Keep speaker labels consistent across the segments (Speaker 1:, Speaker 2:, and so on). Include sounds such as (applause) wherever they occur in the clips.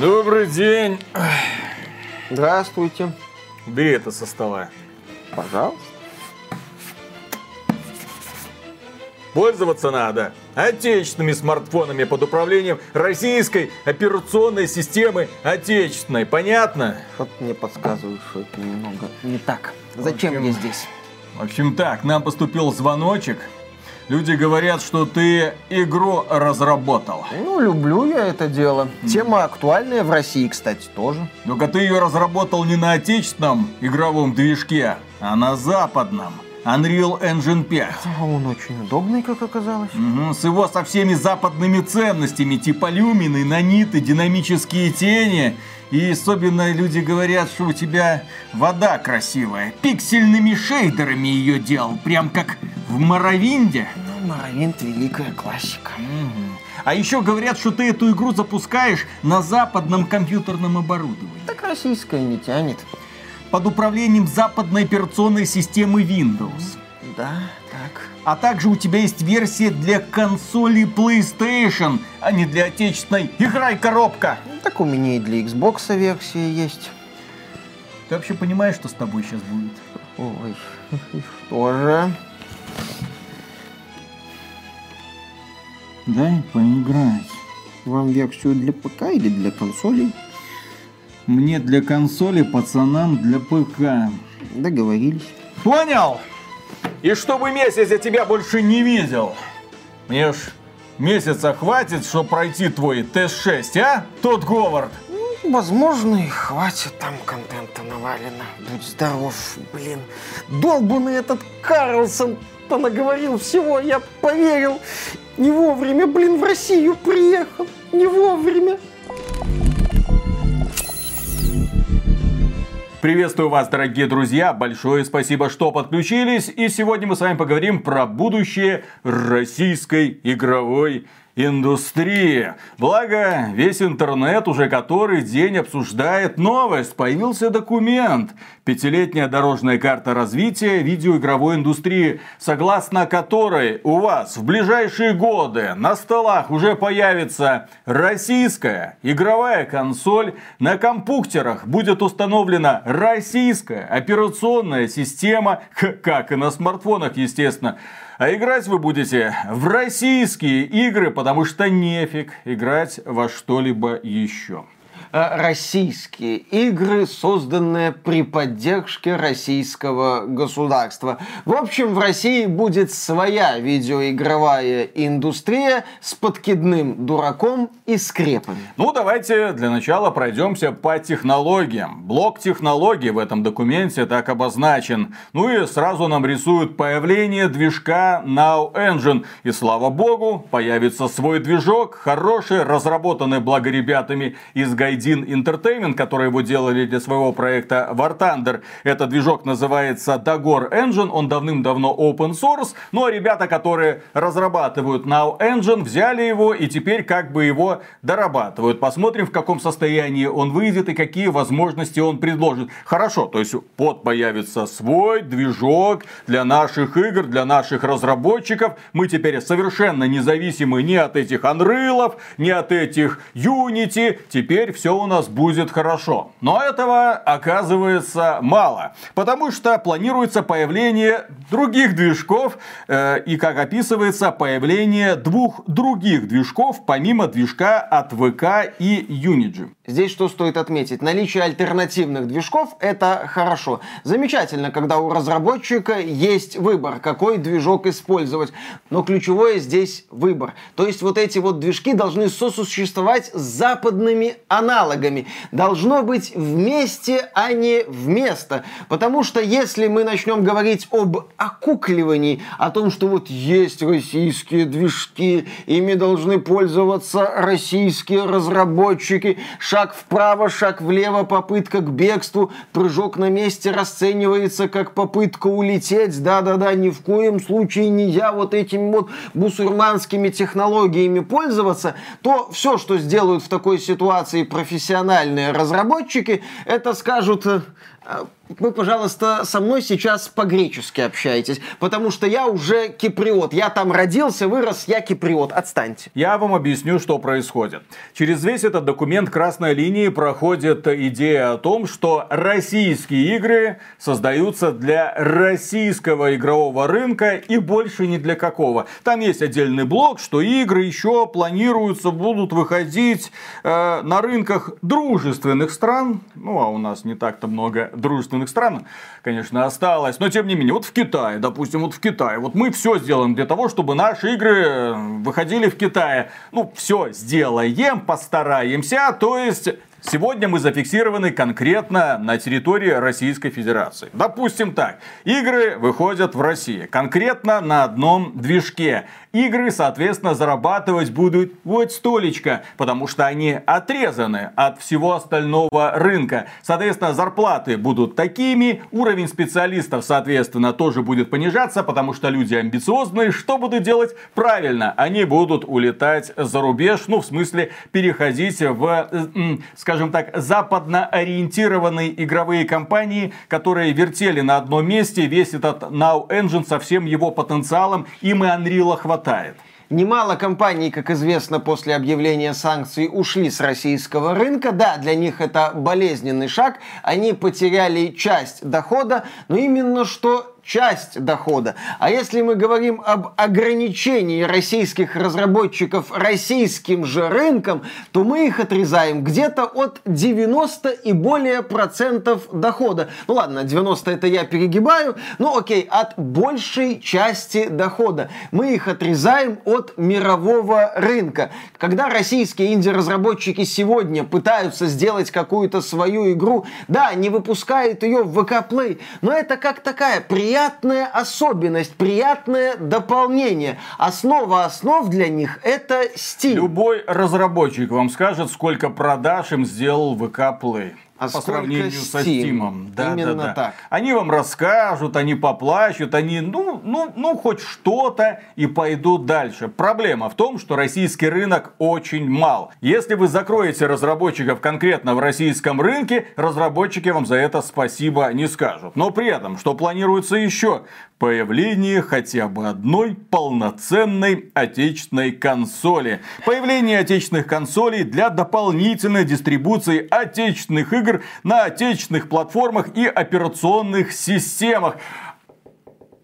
Speaker 1: Добрый день.
Speaker 2: Здравствуйте.
Speaker 1: Бери это со стола.
Speaker 2: Пожалуйста.
Speaker 1: Пользоваться надо отечественными смартфонами под управлением российской операционной системы отечественной. Понятно?
Speaker 2: Вот мне подсказывают, что это немного не так. Зачем
Speaker 1: общем,
Speaker 2: я здесь?
Speaker 1: В общем так, нам поступил звоночек. Люди говорят, что ты игру разработал.
Speaker 2: Ну, люблю я это дело. Тема актуальная в России, кстати, тоже.
Speaker 1: Только ты ее разработал не на отечественном игровом движке, а на западном. Unreal Engine 5.
Speaker 2: А он очень удобный, как оказалось.
Speaker 1: Угу, с его со всеми западными ценностями, типа люмины, наниты, динамические тени. И особенно люди говорят, что у тебя вода красивая. Пиксельными шейдерами ее делал, прям как в Моровинде.
Speaker 2: Ну, Моровинт великая классика.
Speaker 1: Угу. А еще говорят, что ты эту игру запускаешь на западном компьютерном оборудовании.
Speaker 2: Так российская не тянет
Speaker 1: под управлением западной операционной системы Windows.
Speaker 2: Да, так.
Speaker 1: А также у тебя есть версия для консоли PlayStation, а не для отечественной «Играй, коробка».
Speaker 2: Так у меня и для Xbox версия есть.
Speaker 1: Ты вообще понимаешь, что с тобой сейчас будет?
Speaker 2: Ой, тоже.
Speaker 1: Дай поиграть.
Speaker 2: Вам версию для ПК или для консолей?
Speaker 1: Мне для консоли, пацанам для ПК.
Speaker 2: Договорились.
Speaker 1: Понял? И чтобы месяц я тебя больше не видел. Мне ж месяца хватит, чтобы пройти твой тест-6, а? Тот Говард.
Speaker 2: Ну, возможно, и хватит там контента навалено. Будь здоров, блин. Долбанный этот Карлсон наговорил всего, я поверил. Не вовремя, блин, в Россию приехал. Не вовремя.
Speaker 1: Приветствую вас, дорогие друзья! Большое спасибо, что подключились. И сегодня мы с вами поговорим про будущее российской игровой индустрии. Благо, весь интернет уже который день обсуждает новость. Появился документ. Пятилетняя дорожная карта развития видеоигровой индустрии, согласно которой у вас в ближайшие годы на столах уже появится российская игровая консоль, на компьютерах будет установлена российская операционная система, (laughs) как и на смартфонах, естественно. А играть вы будете в российские игры, потому что нефиг играть во что-либо еще.
Speaker 2: Э, российские игры, созданные при поддержке российского государства. В общем, в России будет своя видеоигровая индустрия с подкидным дураком и скрепами.
Speaker 1: Ну, давайте для начала пройдемся по технологиям. Блок технологий в этом документе так обозначен. Ну и сразу нам рисуют появление движка Now Engine. И слава богу, появится свой движок, хороший, разработанный благо ребятами из Гайди Gaiden Entertainment, которые его делали для своего проекта War Thunder. Этот движок называется Dagor Engine, он давным-давно open source, но ну, а ребята, которые разрабатывают Now Engine, взяли его и теперь как бы его дорабатывают. Посмотрим, в каком состоянии он выйдет и какие возможности он предложит. Хорошо, то есть под появится свой движок для наших игр, для наших разработчиков. Мы теперь совершенно независимы ни от этих Unreal, ни от этих Unity. Теперь все все у нас будет хорошо. Но этого оказывается мало, потому что планируется появление других движков э, и, как описывается, появление двух других движков помимо движка от ВК и Unity.
Speaker 2: Здесь что стоит отметить? Наличие альтернативных движков – это хорошо. Замечательно, когда у разработчика есть выбор, какой движок использовать. Но ключевое здесь выбор. То есть вот эти вот движки должны сосуществовать с западными аналогами. Должно быть вместе, а не вместо. Потому что если мы начнем говорить об окукливании, о том, что вот есть российские движки, ими должны пользоваться российские разработчики, Шаг вправо, шаг влево, попытка к бегству, прыжок на месте расценивается как попытка улететь. Да-да-да, ни в коем случае не я вот этими вот бусурманскими технологиями пользоваться, то все, что сделают в такой ситуации профессиональные разработчики, это скажут, э, вы, пожалуйста, со мной сейчас по-гречески общаетесь, потому что я уже киприот. Я там родился, вырос, я киприот. Отстаньте.
Speaker 1: Я вам объясню, что происходит. Через весь этот документ красной линии проходит идея о том, что российские игры создаются для российского игрового рынка и больше ни для какого. Там есть отдельный блок, что игры еще планируются, будут выходить э, на рынках дружественных стран. Ну, а у нас не так-то много дружественных стран, конечно, осталось. Но, тем не менее, вот в Китае, допустим, вот в Китае, вот мы все сделаем для того, чтобы наши игры э, выходили в Китае. Ну, все сделаем, постараемся. То есть, Сегодня мы зафиксированы конкретно на территории Российской Федерации. Допустим так, игры выходят в России, конкретно на одном движке игры, соответственно, зарабатывать будут вот столечко, потому что они отрезаны от всего остального рынка. Соответственно, зарплаты будут такими, уровень специалистов, соответственно, тоже будет понижаться, потому что люди амбициозные. Что будут делать? Правильно, они будут улетать за рубеж, ну, в смысле, переходить в, скажем так, западно ориентированные игровые компании, которые вертели на одном месте весь этот Now Engine со всем его потенциалом, им и Unreal хватает.
Speaker 2: Немало компаний, как известно, после объявления санкций ушли с российского рынка. Да, для них это болезненный шаг. Они потеряли часть дохода, но именно что часть дохода. А если мы говорим об ограничении российских разработчиков российским же рынком, то мы их отрезаем где-то от 90 и более процентов дохода. Ну ладно, 90 это я перегибаю, ну окей, от большей части дохода. Мы их отрезаем от мирового рынка. Когда российские инди-разработчики сегодня пытаются сделать какую-то свою игру, да, не выпускают ее в VK Play, но это как такая приятная приятная особенность, приятное дополнение. Основа основ для них это Steam.
Speaker 1: Любой разработчик вам скажет, сколько продаж им сделал ВК Play
Speaker 2: а по сравнению Steam? со Steam.
Speaker 1: Да, Именно да, да. так. Они вам расскажут, они поплачут, они, ну, ну, ну, хоть что-то и пойдут дальше. Проблема в том, что российский рынок очень мал. Если вы закроете разработчиков конкретно в российском рынке, разработчики вам за это спасибо не скажут. Но при этом, что планируется еще? Появление хотя бы одной полноценной отечественной консоли. Появление отечественных консолей для дополнительной дистрибуции отечественных игр игр на отечественных платформах и операционных системах.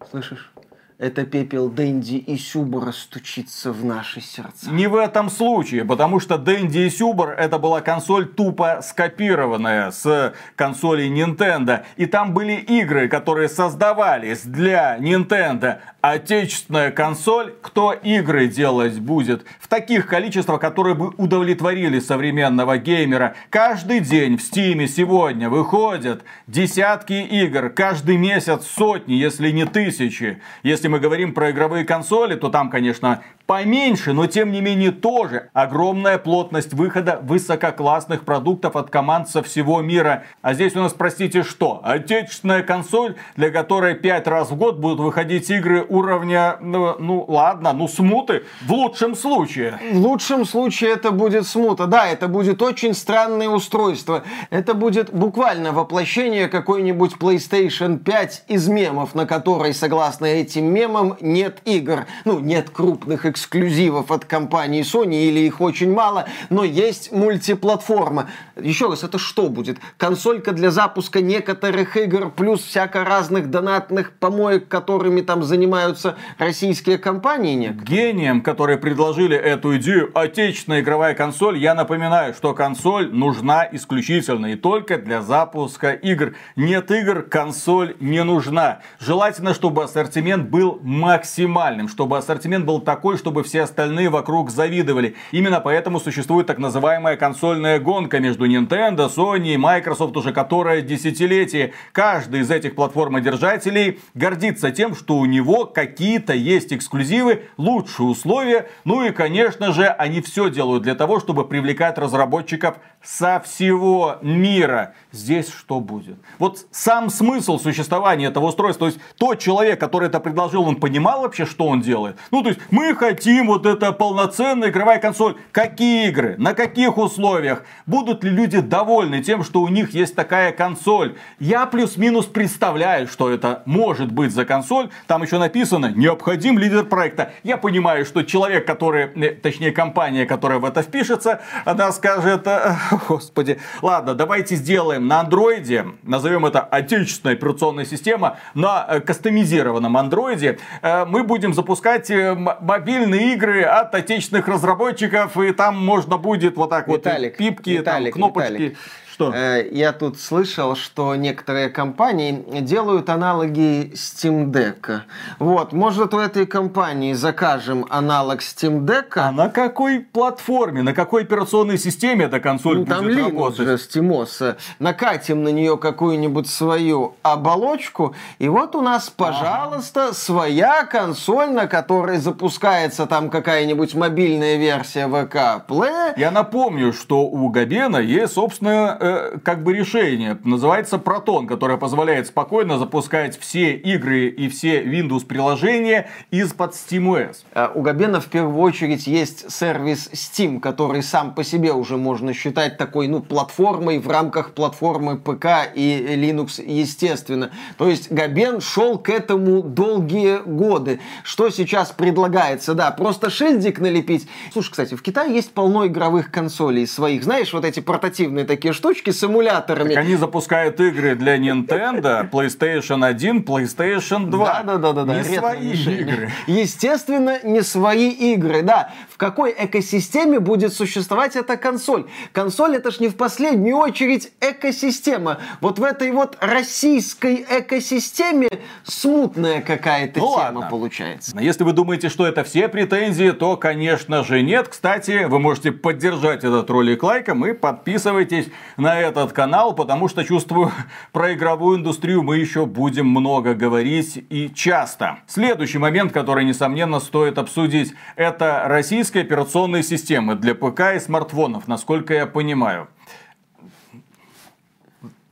Speaker 2: Слышишь? Это пепел Дэнди и Сюбора стучится в наши сердца.
Speaker 1: Не в этом случае, потому что Дэнди и Сюбор это была консоль тупо скопированная с консолей Nintendo. И там были игры, которые создавались для Nintendo. Отечественная консоль, кто игры делать будет? В таких количествах, которые бы удовлетворили современного геймера. Каждый день в Стиме сегодня выходят десятки игр. Каждый месяц сотни, если не тысячи. Если если мы говорим про игровые консоли, то там, конечно, поменьше, но тем не менее тоже огромная плотность выхода высококлассных продуктов от команд со всего мира. А здесь у нас, простите, что? Отечественная консоль, для которой 5 раз в год будут выходить игры уровня, ну, ну ладно, ну смуты, в лучшем случае.
Speaker 2: В лучшем случае это будет смута. Да, это будет очень странное устройство. Это будет буквально воплощение какой-нибудь PlayStation 5 из мемов, на которой, согласно этим мемам, нет игр. Ну, нет крупных эксклюзивов от компании Sony или их очень мало, но есть мультиплатформа. Еще раз, это что будет? Консолька для запуска некоторых игр плюс всяко разных донатных помоек, которыми там занимаются российские компании? Некоторые?
Speaker 1: Гением, которые предложили эту идею, отечественная игровая консоль, я напоминаю, что консоль нужна исключительно и только для запуска игр. Нет игр, консоль не нужна. Желательно, чтобы ассортимент был максимальным, чтобы ассортимент был такой, чтобы все остальные вокруг завидовали. Именно поэтому существует так называемая консольная гонка между Nintendo, Sony и Microsoft, уже которая десятилетие. Каждый из этих платформодержателей гордится тем, что у него какие-то есть эксклюзивы, лучшие условия. Ну и, конечно же, они все делают для того, чтобы привлекать разработчиков со всего мира. Здесь что будет? Вот сам смысл существования этого устройства, то есть тот человек, который это предложил, он понимал вообще, что он делает? Ну, то есть мы хотим вот это полноценная игровая консоль. Какие игры? На каких условиях? Будут ли люди довольны тем, что у них есть такая консоль? Я плюс-минус представляю, что это может быть за консоль. Там еще написано, необходим лидер проекта. Я понимаю, что человек, который, э, точнее компания, которая в это впишется, она скажет, «Э, господи, ладно, давайте сделаем на андроиде, назовем это отечественная операционная система, на э, кастомизированном андроиде. Мы будем запускать мобильные игры от отечественных разработчиков, и там можно будет вот так
Speaker 2: Виталик,
Speaker 1: вот пипки,
Speaker 2: Виталик,
Speaker 1: там, кнопочки.
Speaker 2: Виталик.
Speaker 1: Что?
Speaker 2: Э, я тут слышал, что некоторые компании делают аналоги Steam Deck. Вот, может у этой компании закажем аналог Steam Deck?
Speaker 1: А на какой платформе, на какой операционной системе эта консоль
Speaker 2: Ну,
Speaker 1: будет
Speaker 2: там Linux
Speaker 1: работать?
Speaker 2: же, SteamOS. Накатим на нее какую-нибудь свою оболочку, и вот у нас, пожалуйста, своя консоль, на которой запускается там какая-нибудь мобильная версия VK Play.
Speaker 1: Я напомню, что у Габена есть собственное э, как бы решение. Называется Proton, которое позволяет спокойно запускать все игры и все Windows приложения из-под SteamOS.
Speaker 2: А У Габена в первую очередь есть сервис Steam, который сам по себе уже можно считать такой, ну, платформой в рамках платформы ПК и Linux, естественно. То есть Габен шел к этому долгие годы. Что сейчас предлагается? Да, просто шильдик налепить. Слушай, кстати, в Китае есть полно игровых консолей своих. Знаешь, вот эти портативные такие штучки с эмуляторами.
Speaker 1: Так они запускают игры для Nintendo, PlayStation 1, PlayStation 2.
Speaker 2: Да, да, да, да,
Speaker 1: Не
Speaker 2: ретро
Speaker 1: свои игры.
Speaker 2: Естественно, не свои игры, да. В какой экосистеме будет существовать эта консоль? Консоль это ж не в последнюю очередь экосистема. Вот в этой вот российской экосистеме смутная какая-то
Speaker 1: Ну
Speaker 2: тема
Speaker 1: ладно.
Speaker 2: получается.
Speaker 1: Если вы думаете, что это все претензии, то, конечно же, нет. Кстати, вы можете поддержать этот ролик лайком и подписывайтесь на этот канал, потому что, чувствую, (laughs) про игровую индустрию мы еще будем много говорить и часто. Следующий момент, который, несомненно, стоит обсудить, это российские операционные системы для ПК и смартфонов, насколько я понимаю.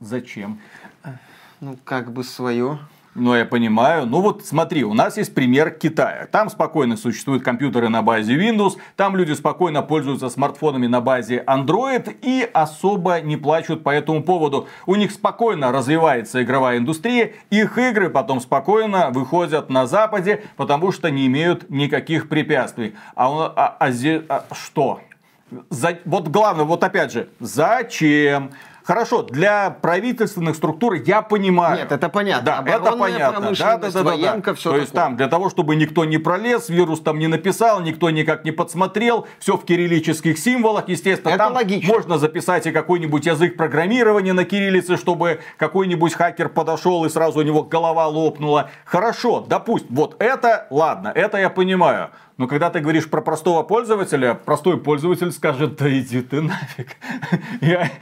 Speaker 1: Зачем?
Speaker 2: Ну, как бы свое.
Speaker 1: Ну, я понимаю. Ну вот смотри, у нас есть пример Китая. Там спокойно существуют компьютеры на базе Windows, там люди спокойно пользуются смартфонами на базе Android и особо не плачут по этому поводу. У них спокойно развивается игровая индустрия, их игры потом спокойно выходят на Западе, потому что не имеют никаких препятствий. А, у- а- а а что? За- вот главное, вот опять же, зачем? Хорошо, для правительственных структур я понимаю.
Speaker 2: Нет, это понятно.
Speaker 1: Да, это понятно. Да, да, да, да, да.
Speaker 2: военка, всё
Speaker 1: То есть
Speaker 2: такое.
Speaker 1: там для того, чтобы никто не пролез, вирус там не написал, никто никак не подсмотрел, все в кириллических символах, естественно.
Speaker 2: Это
Speaker 1: там
Speaker 2: логично.
Speaker 1: можно записать и какой-нибудь язык программирования на кириллице, чтобы какой-нибудь хакер подошел и сразу у него голова лопнула. Хорошо, допустим, вот это, ладно, это я понимаю. Но когда ты говоришь про простого пользователя, простой пользователь скажет, да иди ты нафиг. (laughs) Я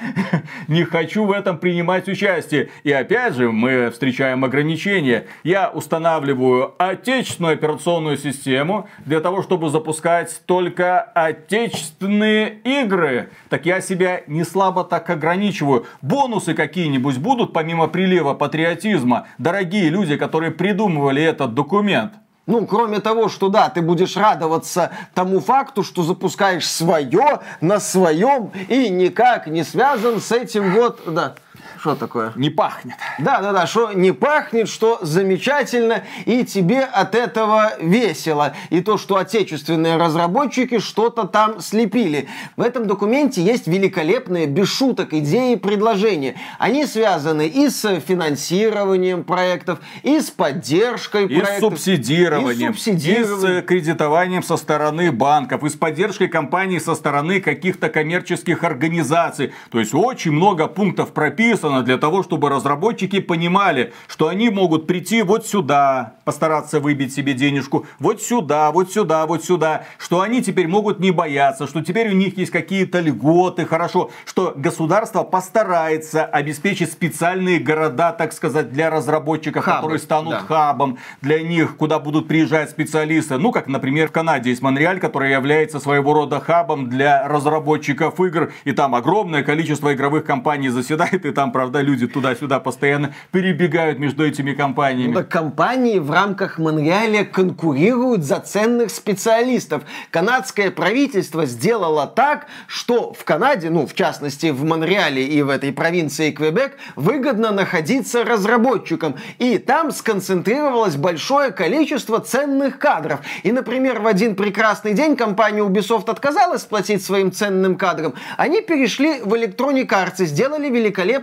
Speaker 1: не хочу в этом принимать участие. И опять же, мы встречаем ограничения. Я устанавливаю отечественную операционную систему для того, чтобы запускать только отечественные игры. Так я себя не слабо так ограничиваю. Бонусы какие-нибудь будут помимо прилива патриотизма. Дорогие люди, которые придумывали этот документ.
Speaker 2: Ну, кроме того, что да, ты будешь радоваться тому факту, что запускаешь свое на своем и никак не связан с этим вот, да. Что такое?
Speaker 1: Не пахнет.
Speaker 2: Да, да, да, что не пахнет, что замечательно, и тебе от этого весело. И то, что отечественные разработчики что-то там слепили. В этом документе есть великолепные, без шуток, идеи и предложения. Они связаны и с финансированием проектов, и с поддержкой
Speaker 1: И с
Speaker 2: проектов.
Speaker 1: субсидированием,
Speaker 2: И с субсидированием.
Speaker 1: и с кредитованием со стороны банков, и с поддержкой компаний со стороны каких-то коммерческих организаций. То есть очень много пунктов прописано для того, чтобы разработчики понимали, что они могут прийти вот сюда, постараться выбить себе денежку, вот сюда, вот сюда, вот сюда, что они теперь могут не бояться, что теперь у них есть какие-то льготы, хорошо, что государство постарается обеспечить специальные города, так сказать, для разработчиков,
Speaker 2: Хабы,
Speaker 1: которые станут
Speaker 2: да.
Speaker 1: хабом для них, куда будут приезжать специалисты. Ну, как, например, в Канаде есть Монреаль, который является своего рода хабом для разработчиков игр. И там огромное количество игровых компаний заседает и там правда, люди туда-сюда постоянно перебегают между этими компаниями. Ну,
Speaker 2: да, компании в рамках Монреаля конкурируют за ценных специалистов. Канадское правительство сделало так, что в Канаде, ну, в частности, в Монреале и в этой провинции Квебек, выгодно находиться разработчикам. И там сконцентрировалось большое количество ценных кадров. И, например, в один прекрасный день компания Ubisoft отказалась платить своим ценным кадрам. Они перешли в Electronic Arts и сделали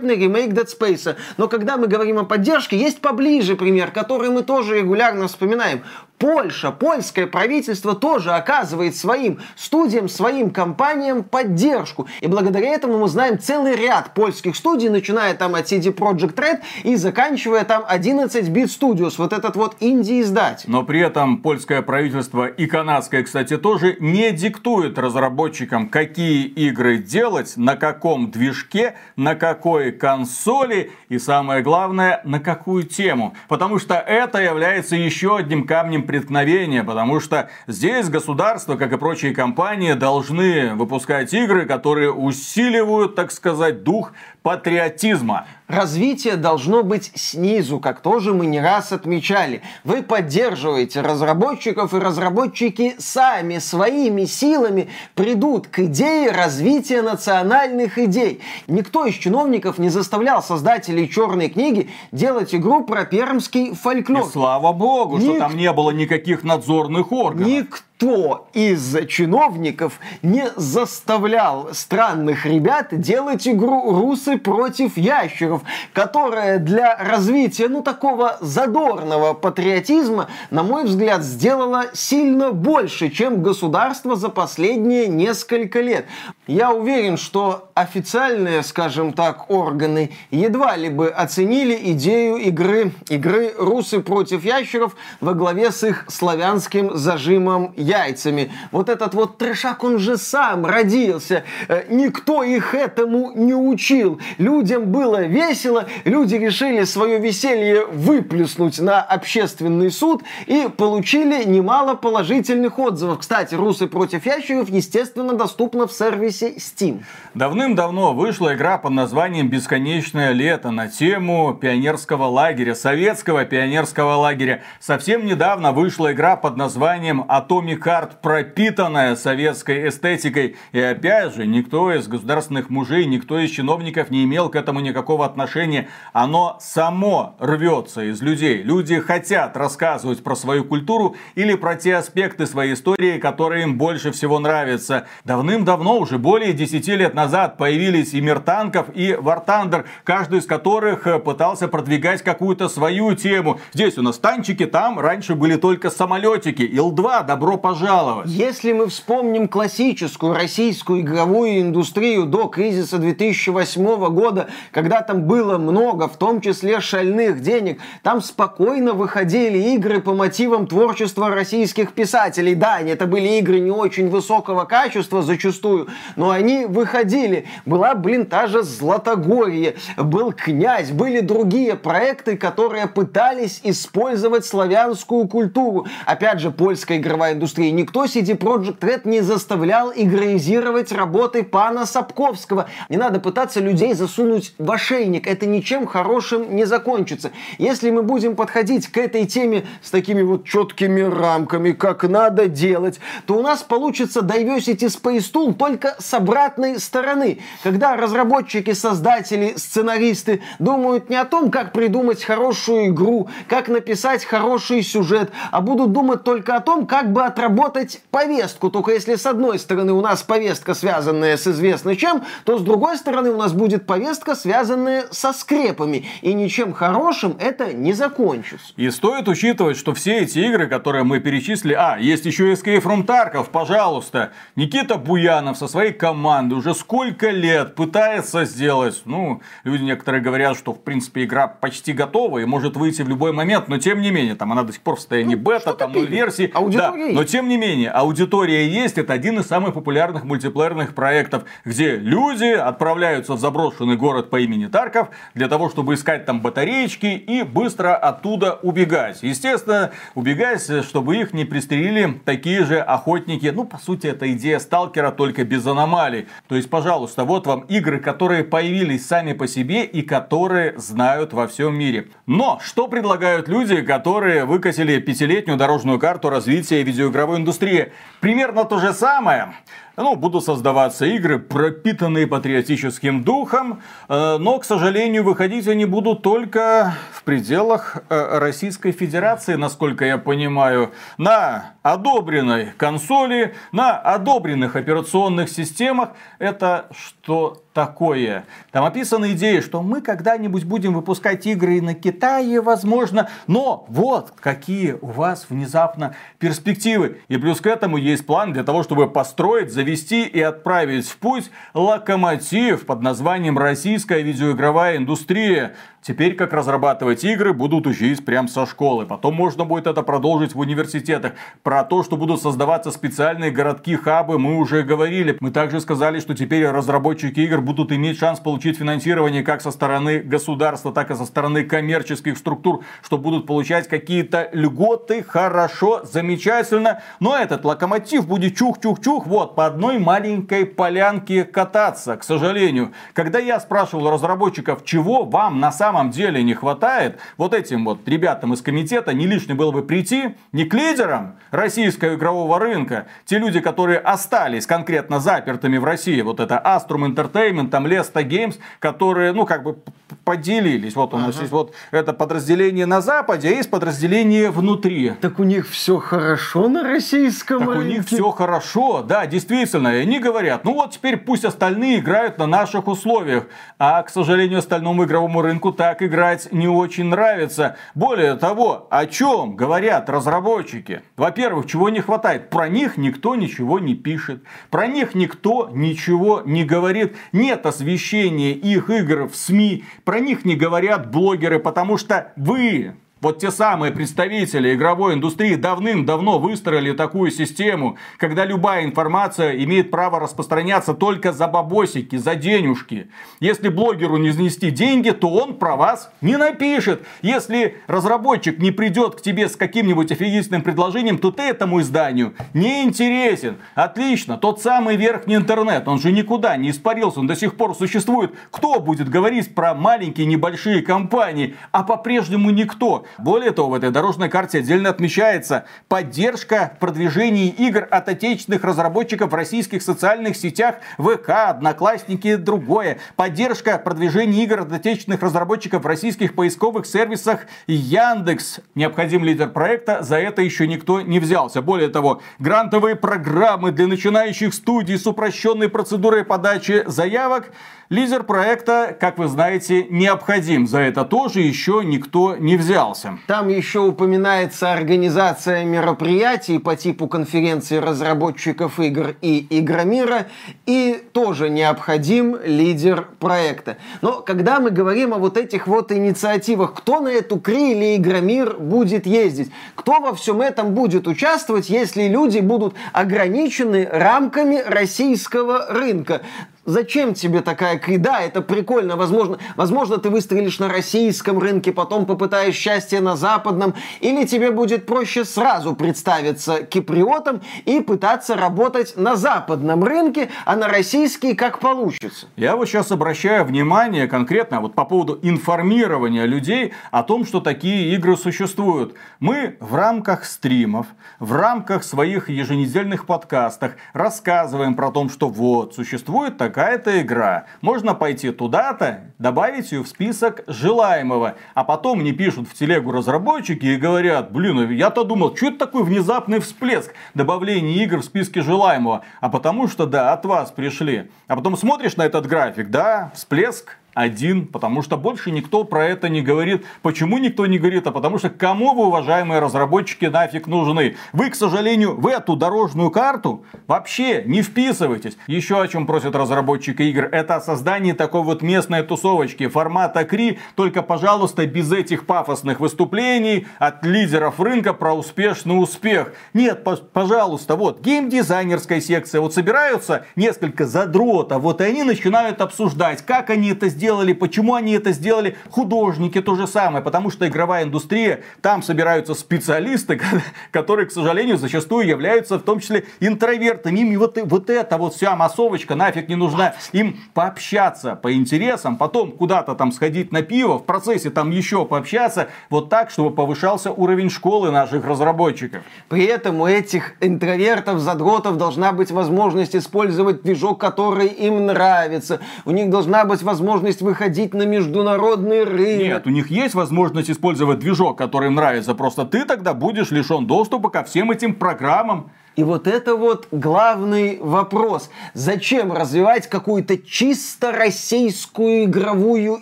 Speaker 2: великолепный ремейк Dead Space. Но когда мы говорим о поддержке, есть поближе пример, который мы тоже регулярно вспоминаем. Польша, польское правительство тоже оказывает своим студиям, своим компаниям поддержку. И благодаря этому мы знаем целый ряд польских студий, начиная там от CD Projekt Red и заканчивая там 11-bit Studios, вот этот вот инди-издатель.
Speaker 1: Но при этом польское правительство и канадское, кстати, тоже не диктует разработчикам, какие игры делать, на каком движке, на какой консоли и самое главное, на какую тему. Потому что это является еще одним камнем преткновения, потому что здесь государство, как и прочие компании, должны выпускать игры, которые усиливают, так сказать, дух патриотизма.
Speaker 2: Развитие должно быть снизу, как тоже мы не раз отмечали. Вы поддерживаете разработчиков, и разработчики сами своими силами придут к идее развития национальных идей. Никто из чиновников не заставлял создателей черной книги делать игру про пермский фольклор.
Speaker 1: И слава богу, Ник... что там не было никаких надзорных органов.
Speaker 2: Никто никто из чиновников не заставлял странных ребят делать игру «Русы против ящеров», которая для развития, ну, такого задорного патриотизма, на мой взгляд, сделала сильно больше, чем государство за последние несколько лет. Я уверен, что официальные, скажем так, органы едва ли бы оценили идею игры, игры «Русы против ящеров» во главе с их славянским зажимом яйцами. Вот этот вот трешак, он же сам родился. Э, никто их этому не учил. Людям было весело, люди решили свое веселье выплеснуть на общественный суд и получили немало положительных отзывов. Кстати, «Русы против ящеров» естественно доступно в сервисе Steam.
Speaker 1: Давным-давно вышла игра под названием «Бесконечное лето» на тему пионерского лагеря, советского пионерского лагеря. Совсем недавно вышла игра под названием Atomic карт, пропитанная советской эстетикой. И опять же, никто из государственных мужей, никто из чиновников не имел к этому никакого отношения. Оно само рвется из людей. Люди хотят рассказывать про свою культуру или про те аспекты своей истории, которые им больше всего нравятся. Давным-давно, уже более 10 лет назад, появились и Мир танков, и Thunder, каждый из которых э, пытался продвигать какую-то свою тему. Здесь у нас танчики, там раньше были только самолетики. Ил-2, добро пожаловать пожаловать.
Speaker 2: Если мы вспомним классическую российскую игровую индустрию до кризиса 2008 года, когда там было много, в том числе шальных денег, там спокойно выходили игры по мотивам творчества российских писателей. Да, это были игры не очень высокого качества зачастую, но они выходили. Была, блин, та же Златогорье, был Князь, были другие проекты, которые пытались использовать славянскую культуру. Опять же, польская игровая индустрия и никто CD Projekt Red не заставлял игроизировать работы пана Сапковского. Не надо пытаться людей засунуть в ошейник, это ничем хорошим не закончится. Если мы будем подходить к этой теме с такими вот четкими рамками, как надо делать, то у нас получится Diversity Space Tool только с обратной стороны. Когда разработчики, создатели, сценаристы думают не о том, как придумать хорошую игру, как написать хороший сюжет, а будут думать только о том, как бы отработать разработать повестку. Только если с одной стороны у нас повестка, связанная с известно чем, то с другой стороны у нас будет повестка, связанная со скрепами. И ничем хорошим это не закончится.
Speaker 1: И стоит учитывать, что все эти игры, которые мы перечислили... А, есть еще Escape from Tarkov, пожалуйста. Никита Буянов со своей командой уже сколько лет пытается сделать... Ну, люди некоторые говорят, что в принципе игра почти готова и может выйти в любой момент, но тем не менее, там она до сих пор в состоянии ну, бета, там, ну, версии. Да, но тем не менее, аудитория есть, это один из самых популярных мультиплеерных проектов, где люди отправляются в заброшенный город по имени Тарков для того, чтобы искать там батареечки и быстро оттуда убегать. Естественно, убегать, чтобы их не пристрелили такие же охотники. Ну, по сути, это идея сталкера, только без аномалий. То есть, пожалуйста, вот вам игры, которые появились сами по себе и которые знают во всем мире. Но, что предлагают люди, которые выкатили пятилетнюю дорожную карту развития видеоигровой индустрии? Примерно то же самое. Ну, будут создаваться игры, пропитанные патриотическим духом, э, но, к сожалению, выходить они будут только в пределах э, Российской Федерации, насколько я понимаю, на одобренной консоли, на одобренных операционных системах. Это что такое? Там описаны идеи, что мы когда-нибудь будем выпускать игры и на Китае, возможно, но вот какие у вас внезапно перспективы. И плюс к этому есть план для того, чтобы построить, завести и отправить в путь локомотив под названием «Российская видеоигровая индустрия». Теперь, как разрабатывать игры, будут учить прям со школы. Потом можно будет это продолжить в университетах. Про то, что будут создаваться специальные городки, хабы, мы уже говорили. Мы также сказали, что теперь разработчики игр будут иметь шанс получить финансирование как со стороны государства, так и со стороны коммерческих структур, что будут получать какие-то льготы. Хорошо, замечательно. Но этот локомотив будет чух-чух-чух вот по одной маленькой полянке кататься, к сожалению. Когда я спрашивал разработчиков, чего вам на самом самом деле не хватает вот этим вот ребятам из комитета, не лишне было бы прийти не к лидерам российского игрового рынка, те люди, которые остались конкретно запертыми в России, вот это Astrum Entertainment, там Lesta Games, которые, ну, как бы поделились. Вот у нас ага. есть вот это подразделение на Западе, а есть подразделение внутри.
Speaker 2: Так у них все хорошо на российском так
Speaker 1: рынке? у них все хорошо, да, действительно. И они говорят, ну вот теперь пусть остальные играют на наших условиях. А, к сожалению, остальному игровому рынку так играть не очень нравится. Более того, о чем говорят разработчики? Во-первых, чего не хватает? Про них никто ничего не пишет. Про них никто ничего не говорит. Нет освещения их игр в СМИ. Про них не говорят блогеры, потому что вы вот те самые представители игровой индустрии давным-давно выстроили такую систему, когда любая информация имеет право распространяться только за бабосики, за денежки. Если блогеру не занести деньги, то он про вас не напишет. Если разработчик не придет к тебе с каким-нибудь офигительным предложением, то ты этому изданию не интересен. Отлично, тот самый верхний интернет, он же никуда не испарился, он до сих пор существует. Кто будет говорить про маленькие небольшие компании, а по-прежнему никто. Более того, в этой дорожной карте отдельно отмечается поддержка продвижения игр от отечественных разработчиков в российских социальных сетях ВК, Одноклассники и другое. Поддержка продвижения игр от отечественных разработчиков в российских поисковых сервисах Яндекс. Необходим лидер проекта, за это еще никто не взялся. Более того, грантовые программы для начинающих студий с упрощенной процедурой подачи заявок Лидер проекта, как вы знаете, необходим. За это тоже еще никто не взялся.
Speaker 2: Там еще упоминается организация мероприятий по типу конференции разработчиков игр и Игромира. И тоже необходим лидер проекта. Но когда мы говорим о вот этих вот инициативах, кто на эту КРИ или Игромир будет ездить? Кто во всем этом будет участвовать, если люди будут ограничены рамками российского рынка? Зачем тебе такая крида? Это прикольно. Возможно, возможно, ты выстрелишь на российском рынке, потом попытаешь счастье на западном. Или тебе будет проще сразу представиться киприотом и пытаться работать на западном рынке, а на российский как получится.
Speaker 1: Я вот сейчас обращаю внимание конкретно вот по поводу информирования людей о том, что такие игры существуют. Мы в рамках стримов, в рамках своих еженедельных подкастах рассказываем про то, что вот существует так такая-то игра. Можно пойти туда-то, добавить ее в список желаемого. А потом мне пишут в телегу разработчики и говорят, блин, я-то думал, что это такой внезапный всплеск добавления игр в списке желаемого. А потому что, да, от вас пришли. А потом смотришь на этот график, да, всплеск один, потому что больше никто про это не говорит. Почему никто не говорит? А потому что кому вы, уважаемые разработчики, нафиг нужны? Вы, к сожалению, в эту дорожную карту вообще не вписываетесь. Еще о чем просят разработчики игр, это создание такой вот местной тусовочки формата Кри, только, пожалуйста, без этих пафосных выступлений от лидеров рынка про успешный успех. Нет, пожалуйста, вот геймдизайнерская секция, вот собираются несколько задротов, вот и они начинают обсуждать, как они это сделали сделали, почему они это сделали. Художники то же самое, потому что игровая индустрия, там собираются специалисты, (laughs) которые, к сожалению, зачастую являются в том числе интровертами. Им вот, вот эта вот вся массовочка нафиг не нужна. Им пообщаться по интересам, потом куда-то там сходить на пиво, в процессе там еще пообщаться, вот так, чтобы повышался уровень школы наших разработчиков.
Speaker 2: При этом у этих интровертов, задротов должна быть возможность использовать движок, который им нравится. У них должна быть возможность возможность выходить на международный рынок.
Speaker 1: Нет, у них есть возможность использовать движок, который им нравится. Просто ты тогда будешь лишен доступа ко всем этим программам.
Speaker 2: И вот это вот главный вопрос. Зачем развивать какую-то чисто российскую игровую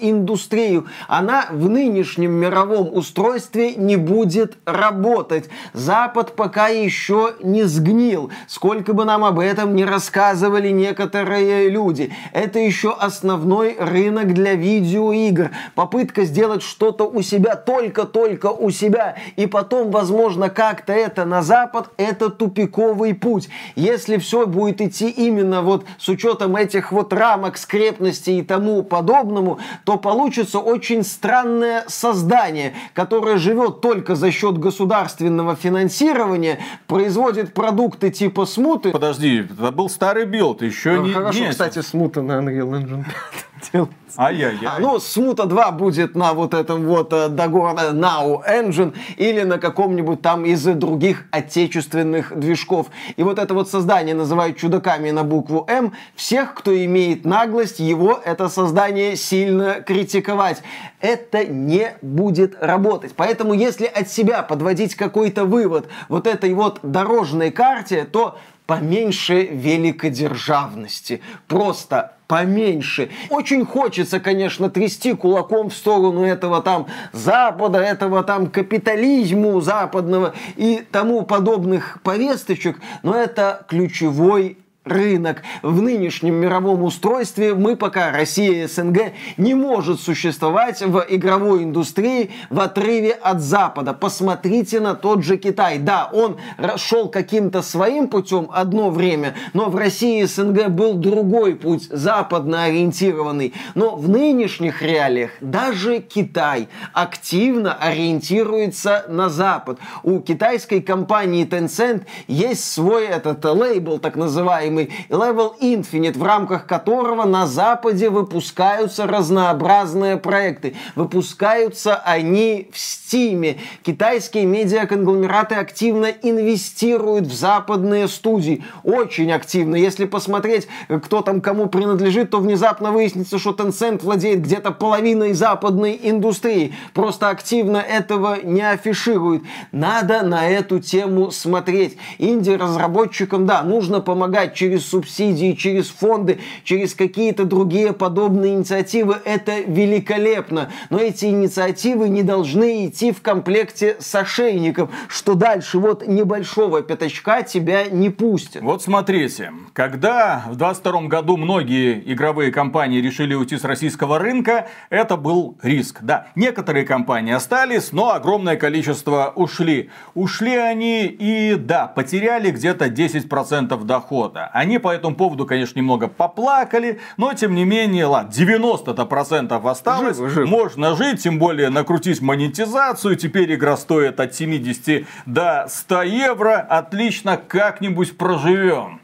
Speaker 2: индустрию? Она в нынешнем мировом устройстве не будет работать. Запад пока еще не сгнил. Сколько бы нам об этом не рассказывали некоторые люди. Это еще основной рынок для видеоигр. Попытка сделать что-то у себя, только-только у себя. И потом, возможно, как-то это на Запад, это тупиковый путь. Если все будет идти именно вот с учетом этих вот рамок скрепности и тому подобному, то получится очень странное создание, которое живет только за счет государственного финансирования, производит продукты типа смуты.
Speaker 1: Подожди, это был старый билд, еще
Speaker 2: ну,
Speaker 1: не...
Speaker 2: Хорошо,
Speaker 1: не
Speaker 2: кстати, смута на Unreal Engine 5 делается.
Speaker 1: Ай-яй-яй.
Speaker 2: А, ну, Смута 2 будет на вот этом вот э, Dagor Now Engine или на каком-нибудь там из других отечественных движков. И вот это вот создание называют чудаками на букву М. Всех, кто имеет наглость, его это создание сильно критиковать. Это не будет работать. Поэтому если от себя подводить какой-то вывод вот этой вот дорожной карте, то поменьше великодержавности. Просто поменьше. Очень хочется, конечно, трясти кулаком в сторону этого там Запада, этого там капитализму западного и тому подобных повесточек, но это ключевой рынок. В нынешнем мировом устройстве мы пока, Россия и СНГ, не может существовать в игровой индустрии в отрыве от Запада. Посмотрите на тот же Китай. Да, он шел каким-то своим путем одно время, но в России и СНГ был другой путь, западно ориентированный. Но в нынешних реалиях даже Китай активно ориентируется на Запад. У китайской компании Tencent есть свой этот лейбл, так называемый, называемый Level Infinite, в рамках которого на Западе выпускаются разнообразные проекты. Выпускаются они в Steam. Китайские медиаконгломераты активно инвестируют в западные студии. Очень активно. Если посмотреть, кто там кому принадлежит, то внезапно выяснится, что Tencent владеет где-то половиной западной индустрии. Просто активно этого не афишируют. Надо на эту тему смотреть. Инди-разработчикам, да, нужно помогать через субсидии, через фонды, через какие-то другие подобные инициативы. Это великолепно. Но эти инициативы не должны идти в комплекте с ошейником, что дальше вот небольшого пятачка тебя не пустят.
Speaker 1: Вот смотрите, когда в 22 году многие игровые компании решили уйти с российского рынка, это был риск. Да, некоторые компании остались, но огромное количество ушли. Ушли они и, да, потеряли где-то 10% дохода. Они по этому поводу, конечно, немного поплакали, но тем не менее, ладно, 90% осталось. Живо, живо. Можно жить, тем более накрутить монетизацию. Теперь игра стоит от 70 до 100 евро. Отлично, как-нибудь проживем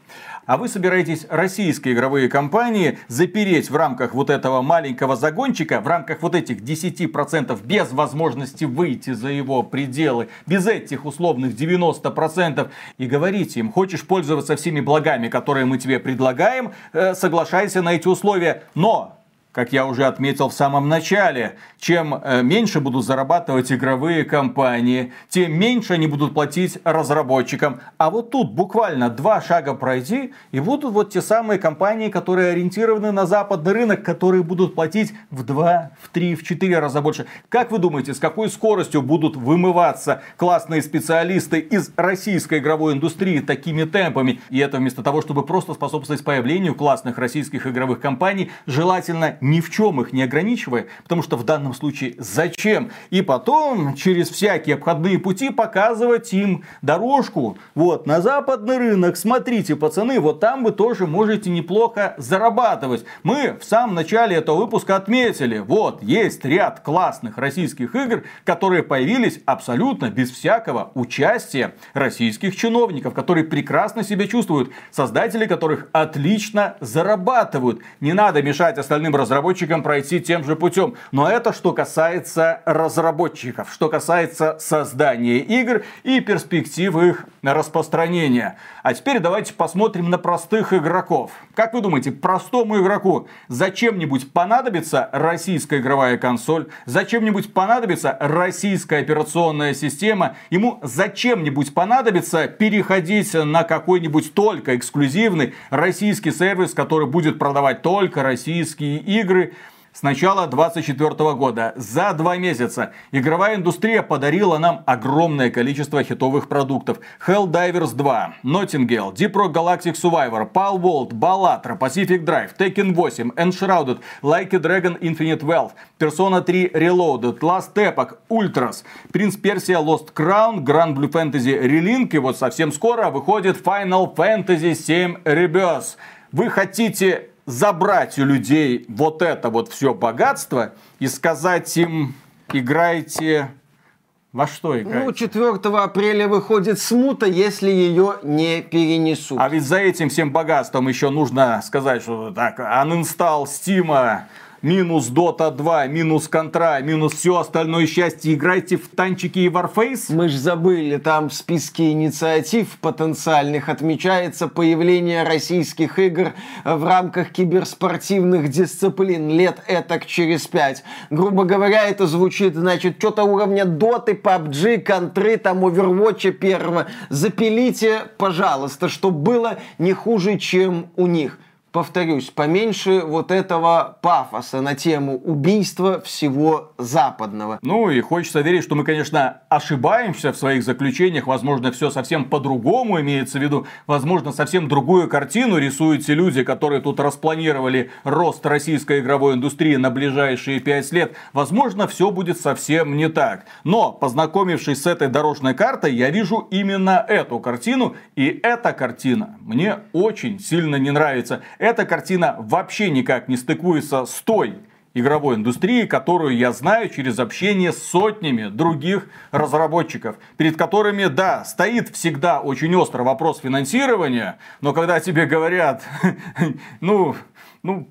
Speaker 1: а вы собираетесь российские игровые компании запереть в рамках вот этого маленького загончика, в рамках вот этих 10% без возможности выйти за его пределы, без этих условных 90% и говорите им, хочешь пользоваться всеми благами, которые мы тебе предлагаем, э, соглашайся на эти условия, но как я уже отметил в самом начале, чем э, меньше будут зарабатывать игровые компании, тем меньше они будут платить разработчикам. А вот тут буквально два шага пройти, и будут вот те самые компании, которые ориентированы на западный рынок, которые будут платить в два, в три, в четыре раза больше. Как вы думаете, с какой скоростью будут вымываться классные специалисты из российской игровой индустрии такими темпами? И это вместо того, чтобы просто способствовать появлению классных российских игровых компаний, желательно ни в чем их не ограничивая, потому что в данном случае зачем? И потом через всякие обходные пути показывать им дорожку. Вот, на западный рынок, смотрите, пацаны, вот там вы тоже можете неплохо зарабатывать. Мы в самом начале этого выпуска отметили, вот, есть ряд классных российских игр, которые появились абсолютно без всякого участия российских чиновников, которые прекрасно себя чувствуют, создатели которых отлично зарабатывают. Не надо мешать остальным разработчикам разработчикам пройти тем же путем. Но это что касается разработчиков, что касается создания игр и перспектив их распространения. А теперь давайте посмотрим на простых игроков. Как вы думаете, простому игроку зачем-нибудь понадобится российская игровая консоль? Зачем-нибудь понадобится российская операционная система? Ему зачем-нибудь понадобится переходить на какой-нибудь только эксклюзивный российский сервис, который будет продавать только российские игры? Игры с начала 2024 года. За два месяца игровая индустрия подарила нам огромное количество хитовых продуктов. Helldivers 2, Nottingale, Deep Rock Galactic Survivor, Pal World, Ballatra, Pacific Drive, Tekken 8, Enshrouded, Like a Dragon Infinite Wealth, Persona 3 Reloaded, Last Epoch, Ultras, Prince Persia Lost Crown, Grand Blue Fantasy Relink и вот совсем скоро выходит Final Fantasy 7 Rebirth. Вы хотите забрать у людей вот это вот все богатство и сказать им, играйте во что играть?
Speaker 2: Ну, 4 апреля выходит смута, если ее не перенесут.
Speaker 1: А ведь за этим всем богатством еще нужно сказать, что так, uninstall Стима, минус Dota 2, минус Контра, минус все остальное счастье, играйте в танчики и Warface?
Speaker 2: Мы же забыли, там в списке инициатив потенциальных отмечается появление российских игр в рамках киберспортивных дисциплин лет этак через пять. Грубо говоря, это звучит, значит, что-то уровня Доты, PUBG, Контры, там Overwatch первого. Запилите, пожалуйста, чтобы было не хуже, чем у них повторюсь, поменьше вот этого пафоса на тему убийства всего западного.
Speaker 1: Ну и хочется верить, что мы, конечно, ошибаемся в своих заключениях. Возможно, все совсем по-другому имеется в виду. Возможно, совсем другую картину рисуют те люди, которые тут распланировали рост российской игровой индустрии на ближайшие пять лет. Возможно, все будет совсем не так. Но, познакомившись с этой дорожной картой, я вижу именно эту картину. И эта картина мне очень сильно не нравится эта картина вообще никак не стыкуется с той игровой индустрии, которую я знаю через общение с сотнями других разработчиков, перед которыми, да, стоит всегда очень острый вопрос финансирования, но когда тебе говорят, (laughs) ну, ну,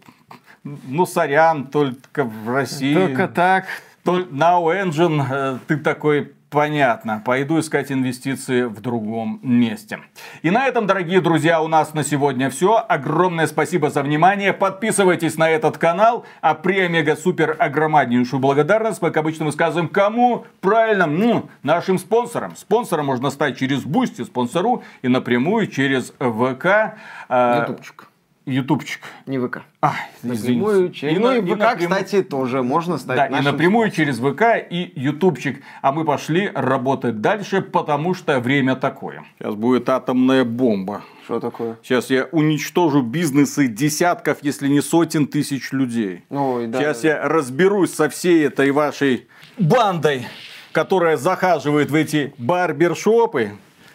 Speaker 1: ну, сорян, только в России.
Speaker 2: Только так.
Speaker 1: Now Engine, э, ты такой, Понятно. Пойду искать инвестиции в другом месте. И на этом, дорогие друзья, у нас на сегодня все. Огромное спасибо за внимание. Подписывайтесь на этот канал. А премега супер огромнейшую благодарность мы, как обычно, высказываем кому? Правильно, ну, нашим спонсорам. Спонсором можно стать через Boosty, спонсору и напрямую через ВК.
Speaker 2: А, Ютубчик.
Speaker 1: Ютубчик.
Speaker 2: Не ВК.
Speaker 1: А,
Speaker 2: напрямую через... И, ну и ВК, напрямую... кстати, тоже можно стать
Speaker 1: Да, и напрямую через ВК и Ютубчик. А мы пошли работать дальше, потому что время такое. Сейчас будет атомная бомба.
Speaker 2: Что такое?
Speaker 1: Сейчас я уничтожу бизнесы десятков, если не сотен тысяч людей.
Speaker 2: Ой, да.
Speaker 1: Сейчас я разберусь со всей этой вашей бандой, которая захаживает в эти барбершопы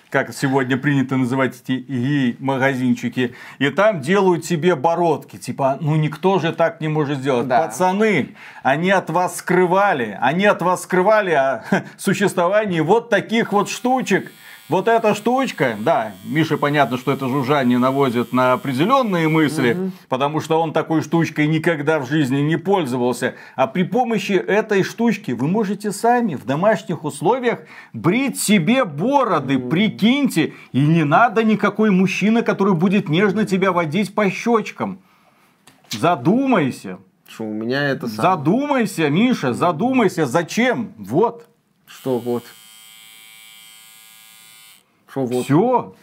Speaker 1: как сегодня принято называть эти гей-магазинчики, и там делают себе бородки. Типа, ну никто же так не может сделать. Да. Пацаны, они от вас скрывали, они от вас скрывали о (laughs) существовании вот таких вот штучек. Вот эта штучка, да, Мише понятно, что это жужжание наводит на определенные мысли, угу. потому что он такой штучкой никогда в жизни не пользовался. А при помощи этой штучки вы можете сами в домашних условиях брить себе бороды, угу. прикиньте. И не надо никакой мужчины, который будет нежно тебя водить по щечкам. Задумайся.
Speaker 2: Что у меня это самое.
Speaker 1: Задумайся, Миша, задумайся, зачем? Вот.
Speaker 2: Что вот? Что вот?
Speaker 1: Все.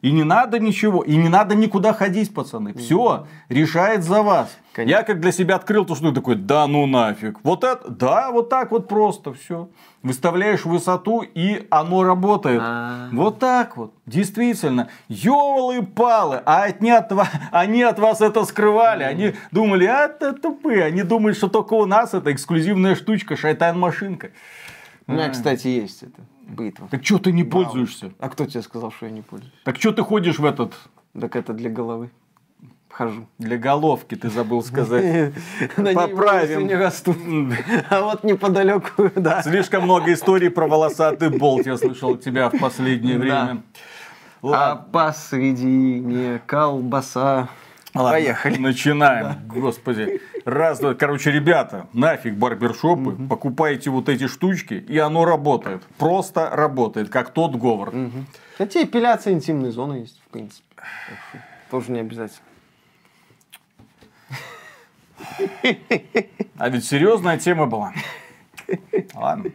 Speaker 1: И не надо ничего, и не надо никуда ходить, пацаны. Все решает за вас.
Speaker 2: Конечно.
Speaker 1: Я как для себя открыл то, что такой, да ну нафиг. Вот это, да, вот так вот просто все. Выставляешь высоту, и оно работает.
Speaker 2: А.
Speaker 1: Вот так вот. Действительно. Ёлы-палы. А они от, ва- они от вас это скрывали. Они думали, а это тупые. Они думают, что только у нас это эксклюзивная штучка, шайтан-машинка.
Speaker 2: У меня, кстати, есть это. Битва.
Speaker 1: Так что ты не пользуешься?
Speaker 2: А кто тебе сказал, что я не пользуюсь?
Speaker 1: Так что ты ходишь в этот
Speaker 2: Так это для головы. Хожу.
Speaker 1: Для головки ты забыл сказать. (laughs) Поправим.
Speaker 2: не растут. (laughs) А вот неподалеку, (laughs) да.
Speaker 1: Слишком много историй про волосатый болт я слышал от тебя в последнее время.
Speaker 2: А посредине колбаса.
Speaker 1: ладно,
Speaker 2: Поехали.
Speaker 1: Начинаем. Господи. Раз, два. Короче, ребята, нафиг барбершопы, покупайте вот эти штучки, и оно работает. Просто работает, как тот говор.
Speaker 2: Хотя эпиляция интимной зоны есть, в принципе. Тоже не обязательно.
Speaker 1: А ведь серьезная тема была. Ладно.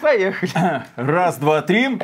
Speaker 2: Поехали.
Speaker 1: Раз, два, три.